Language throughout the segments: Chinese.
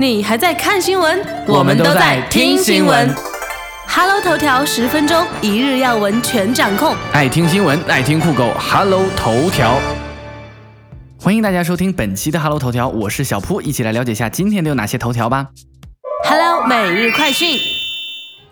你还在看新闻？我们都在听新闻。Hello 头条十分钟，一日要闻全掌控。爱听新闻，爱听酷狗，Hello 头条。欢迎大家收听本期的 Hello 头条，我是小铺，一起来了解一下今天都有哪些头条吧。Hello 每日快讯。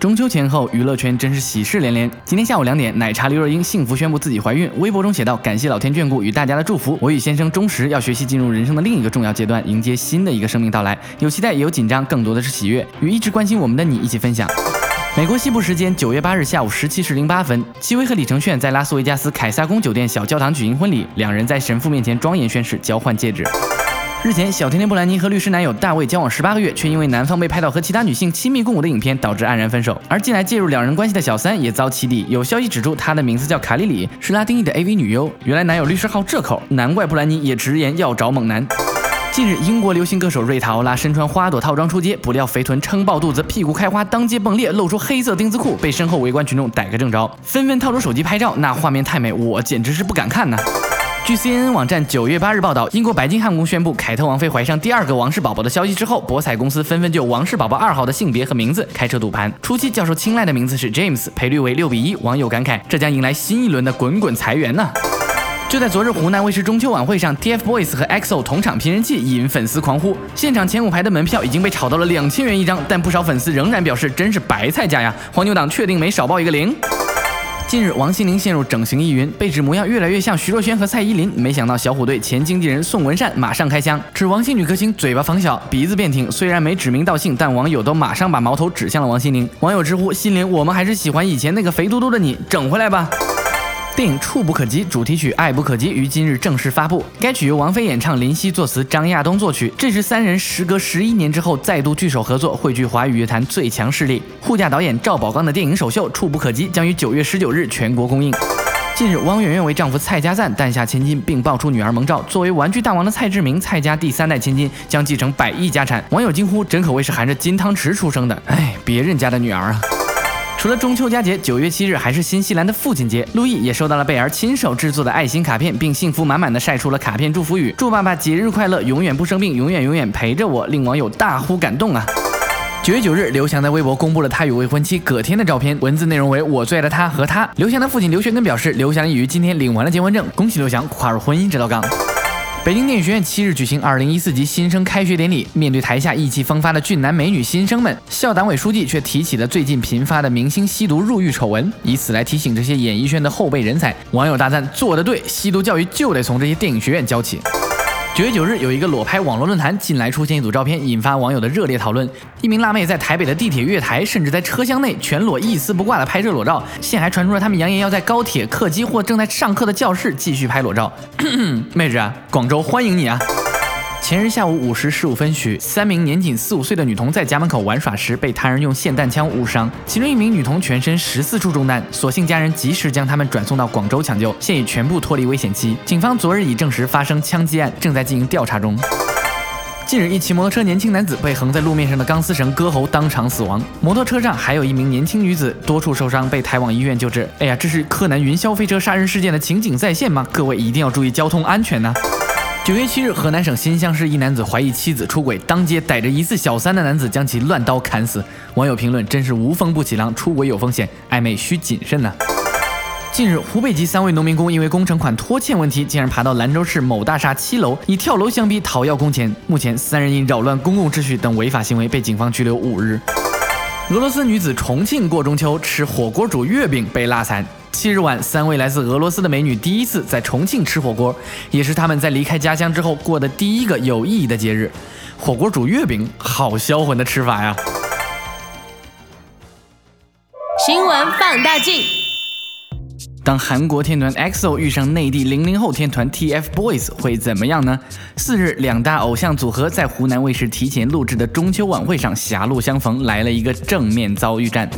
中秋前后，娱乐圈真是喜事连连。今天下午两点，奶茶刘若英幸福宣布自己怀孕，微博中写道：“感谢老天眷顾与大家的祝福，我与先生钟石要学习进入人生的另一个重要阶段，迎接新的一个生命到来。有期待，也有紧张，更多的是喜悦，与一直关心我们的你一起分享。”美国西部时间九月八日下午十七时零八分，戚薇和李承铉在拉斯维加斯凯撒宫酒店小教堂举行婚礼，两人在神父面前庄严宣誓交换戒指。日前，小甜甜布兰妮和律师男友大卫交往十八个月，却因为男方被拍到和其他女性亲密共舞的影片，导致黯然分手。而近来介入两人关系的小三也遭起底，有消息指出她的名字叫卡莉里，是拉丁裔的 AV 女优。原来男友律师好这口，难怪布兰妮也直言要找猛男。近日，英国流行歌手瑞塔欧拉身穿花朵套装出街，不料肥臀撑爆肚子，屁股开花，当街迸裂，露出黑色丁字裤，被身后围观群众逮个正着，纷纷掏出手机拍照，那画面太美，我简直是不敢看呐。据 CNN 网站九月八日报道，英国白金汉宫宣布凯特王妃怀上第二个王室宝宝的消息之后，博彩公司纷纷就王室宝宝二号的性别和名字开车赌盘。初期较受青睐的名字是 James，赔率为六比一，网友感慨这将迎来新一轮的滚滚财源呢。就在昨日，湖南卫视中秋晚会上，TFBOYS 和 EXO 同场拼人气，引粉丝狂呼。现场前五排的门票已经被炒到了两千元一张，但不少粉丝仍然表示真是白菜价呀！黄牛党确定没少报一个零。近日，王心凌陷入整形疑云，被指模样越来越像徐若瑄和蔡依林。没想到小虎队前经纪人宋文善马上开枪，指王姓女歌星嘴巴仿小，鼻子变挺。虽然没指名道姓，但网友都马上把矛头指向了王心凌。网友直呼：“心凌，我们还是喜欢以前那个肥嘟嘟的你，整回来吧。”电影《触不可及》主题曲《爱不可及》于今日正式发布。该曲由王菲演唱，林夕作词，张亚东作曲。这是三人时隔十一年之后再度聚首合作，汇聚华语乐坛最强势力。护驾导演赵宝刚的电影首秀《触不可及》将于九月十九日全国公映。近日，汪媛媛为丈夫蔡家赞诞下千金，并爆出女儿萌照。作为玩具大王的蔡志明，蔡家第三代千金，将继承百亿家产。网友惊呼：真可谓是含着金汤匙出生的，哎，别人家的女儿啊！除了中秋佳节，九月七日还是新西兰的父亲节。路易也收到了贝儿亲手制作的爱心卡片，并幸福满满的晒出了卡片祝福语：“祝爸爸节日快乐，永远不生病，永远永远陪着我。”令网友大呼感动啊！九月九日，刘翔在微博公布了他与未婚妻葛天的照片，文字内容为“我最爱的他和他”。刘翔的父亲刘学根表示，刘翔已于今天领完了结婚证，恭喜刘翔跨入婚姻这道杠。北京电影学院七日举行二零一四级新生开学典礼，面对台下意气风发的俊男美女新生们，校党委书记却提起了最近频发的明星吸毒入狱丑闻，以此来提醒这些演艺圈的后备人才。网友大赞做得对，吸毒教育就得从这些电影学院教起。九月九日，有一个裸拍网络论坛，近来出现一组照片，引发网友的热烈讨论。一名辣妹在台北的地铁月台，甚至在车厢内全裸一丝不挂的拍摄裸照，现还传出了他们扬言要在高铁、客机或正在上课的教室继续拍裸照。妹子啊，广州欢迎你啊！前日下午五时十五分许，三名年仅四五岁的女童在家门口玩耍时，被他人用霰弹枪误伤，其中一名女童全身十四处中弹，所幸家人及时将他们转送到广州抢救，现已全部脱离危险期。警方昨日已证实发生枪击案，正在进行调查中。近日，一骑摩托车年轻男子被横在路面上的钢丝绳割喉，当场死亡。摩托车上还有一名年轻女子，多处受伤，被抬往医院救治。哎呀，这是柯南云霄飞车杀人事件的情景再现吗？各位一定要注意交通安全呐、九月七日，河南省新乡市一男子怀疑妻子出轨，当街逮着疑似小三的男子将其乱刀砍死。网友评论：真是无风不起浪，出轨有风险，暧昧需谨慎呐、近日，湖北籍三位农民工因为工程款拖欠问题，竟然爬到兰州市某大厦七楼，以跳楼相逼讨要工钱。目前，三人因扰乱公共秩序等违法行为被警方拘留五日。俄罗斯女子重庆过中秋吃火锅煮月饼被辣惨。七日晚，三位来自俄罗斯的美女第一次在重庆吃火锅，也是她们在离开家乡之后过的第一个有意义的节日。火锅煮月饼，好销魂的吃法呀！新闻放大镜。当韩国天团 EXO 遇上内地零零后天团 TFBOYS 会怎么样呢？四日，两大偶像组合在湖南卫视提前录制的中秋晚会上狭路相逢，来了一个正面遭遇战。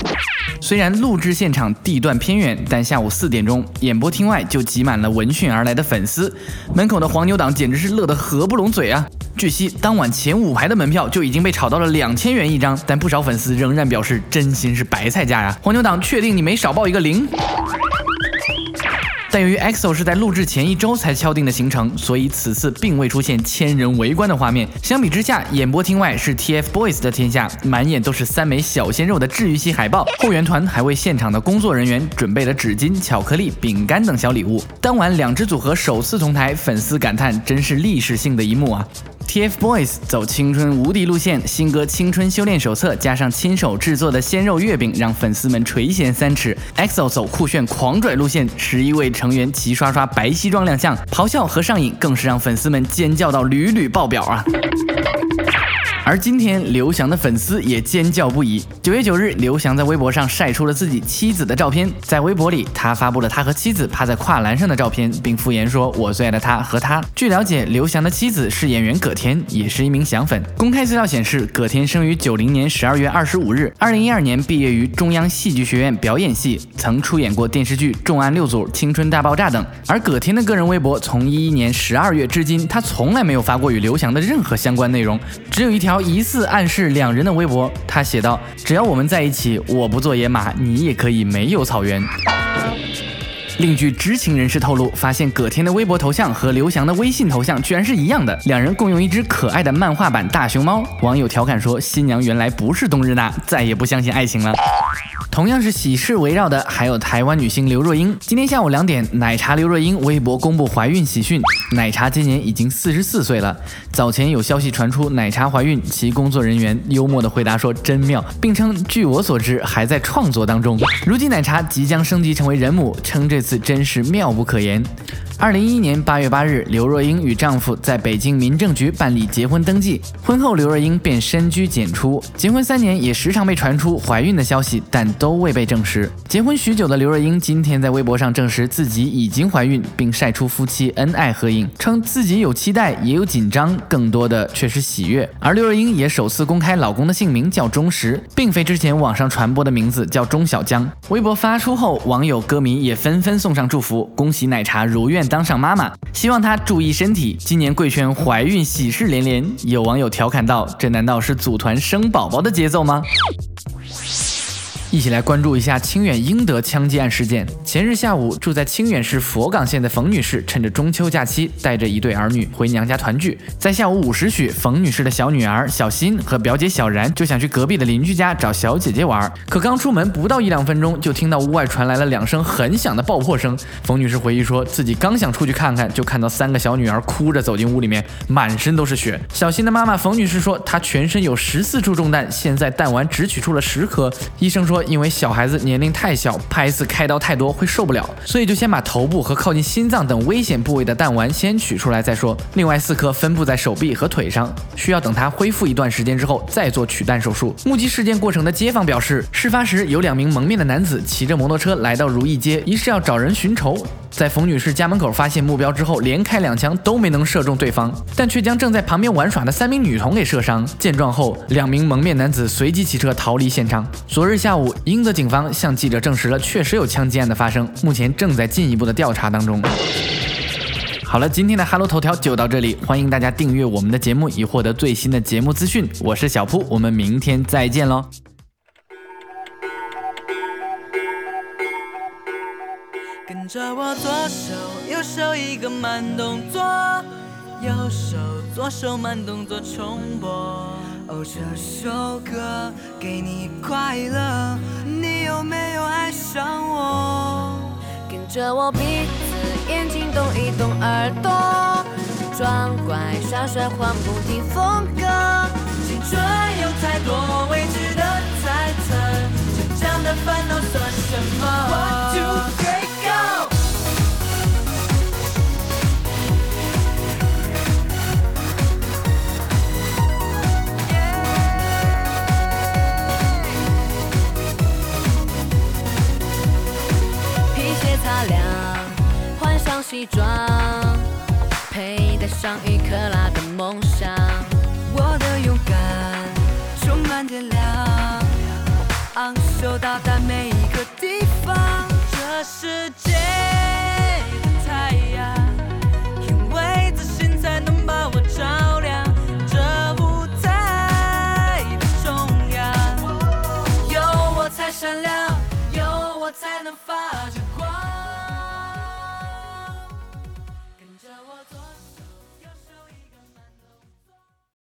虽然录制现场地段偏远，但下午四点钟，演播厅外就挤满了闻讯而来的粉丝，门口的黄牛党简直是乐得合不拢嘴啊！据悉，当晚前五排的门票就已经被炒到了两千元一张，但不少粉丝仍然表示真心是白菜价呀！黄牛党确定你没少报一个零？但由于 EXO 是在录制前一周才敲定的行程，所以此次并未出现千人围观的画面。相比之下，演播厅外是 TFBOYS 的天下，满眼都是三枚小鲜肉的治愈系海报。后援团还为现场的工作人员准备了纸巾、巧克力、饼干等小礼物。当晚两支组合首次同台，粉丝感叹真是历史性的一幕啊！TFBOYS 走青春无敌路线，新歌《青春修炼手册》加上亲手制作的鲜肉月饼，让粉丝们垂涎三尺。EXO 走酷炫狂拽路线，十一位成员齐刷刷白西装亮相，咆哮和上瘾更是让粉丝们尖叫到屡屡爆表啊！而今天，刘翔的粉丝也尖叫不已。九月九日，刘翔在微博上晒出了自己妻子的照片。在微博里，他发布了他和妻子趴在跨栏上的照片，并附言说：“我最爱的他和他。”据了解，刘翔的妻子是演员葛天，也是一名翔粉。公开资料显示，葛天生于九零年十二月二十五日，二零一二年毕业于中央戏剧学院表演系，曾出演过电视剧《重案六组》《青春大爆炸》等。而葛天的个人微博从一一年十二月至今，他从来没有发过与刘翔的任何相关内容，只有一条。条疑似暗示两人的微博，他写道：“只要我们在一起，我不做野马，你也可以没有草原。”另据知情人士透露，发现葛天的微博头像和刘翔的微信头像居然是一样的，两人共用一只可爱的漫画版大熊猫。网友调侃说：“新娘原来不是冬日娜，再也不相信爱情了。”同样是喜事围绕的，还有台湾女星刘若英。今天下午两点，奶茶刘若英微博公布怀孕喜讯。奶茶今年已经四十四岁了。早前有消息传出奶茶怀孕，其工作人员幽默的回答说：“真妙”，并称：“据我所知，还在创作当中。”如今奶茶即将升级成为人母，称这次真是妙不可言。二零一一年八月八日，刘若英与丈夫在北京民政局办理结婚登记。婚后，刘若英便深居简出。结婚三年，也时常被传出怀孕的消息，但都未被证实。结婚许久的刘若英今天在微博上证实自己已经怀孕，并晒出夫妻恩爱合影，称自己有期待，也有紧张，更多的却是喜悦。而刘若英也首次公开老公的姓名叫钟石，并非之前网上传播的名字叫钟小江。微博发出后，网友歌迷也纷纷送上祝福，恭喜奶茶如愿。当上妈妈，希望她注意身体。今年贵圈怀孕喜事连连，有网友调侃道：“这难道是组团生宝宝的节奏吗？”一起来关注一下清远英德枪击案事件。前日下午，住在清远市佛冈县的冯女士，趁着中秋假期，带着一对儿女回娘家团聚。在下午五时许，冯女士的小女儿小新和表姐小然就想去隔壁的邻居家找小姐姐玩。可刚出门不到一两分钟，就听到屋外传来了两声很响的爆破声。冯女士回忆说，自己刚想出去看看，就看到三个小女儿哭着走进屋里面，满身都是血。小新的妈妈冯女士说，她全身有十四处中弹，现在弹丸只取出了十颗。医生说。因为小孩子年龄太小，拍一次开刀太多会受不了，所以就先把头部和靠近心脏等危险部位的弹丸先取出来再说。另外四颗分布在手臂和腿上，需要等他恢复一段时间之后再做取弹手术。目击事件过程的街坊表示，事发时有两名蒙面的男子骑着摩托车来到如意街，疑是要找人寻仇。在冯女士家门口发现目标之后，连开两枪都没能射中对方，但却将正在旁边玩耍的三名女童给射伤。见状后，两名蒙面男子随即骑车逃离现场。昨日下午，英德警方向记者证实了确实有枪击案的发生，目前正在进一步的调查当中。好了，今天的哈喽头条就到这里，欢迎大家订阅我们的节目，以获得最新的节目资讯。我是小铺，我们明天再见喽。着我左手右手一个慢动作，右手左手慢动作重播。哦，这首歌给你快乐，你有没有爱上我？跟着我鼻子眼睛动一动耳朵，装乖耍帅换不停风格。青春有太多未知的。他俩换上西装，佩戴上一克拉的梦想，我的勇敢充满电量，昂首到达每一个地方，这世界。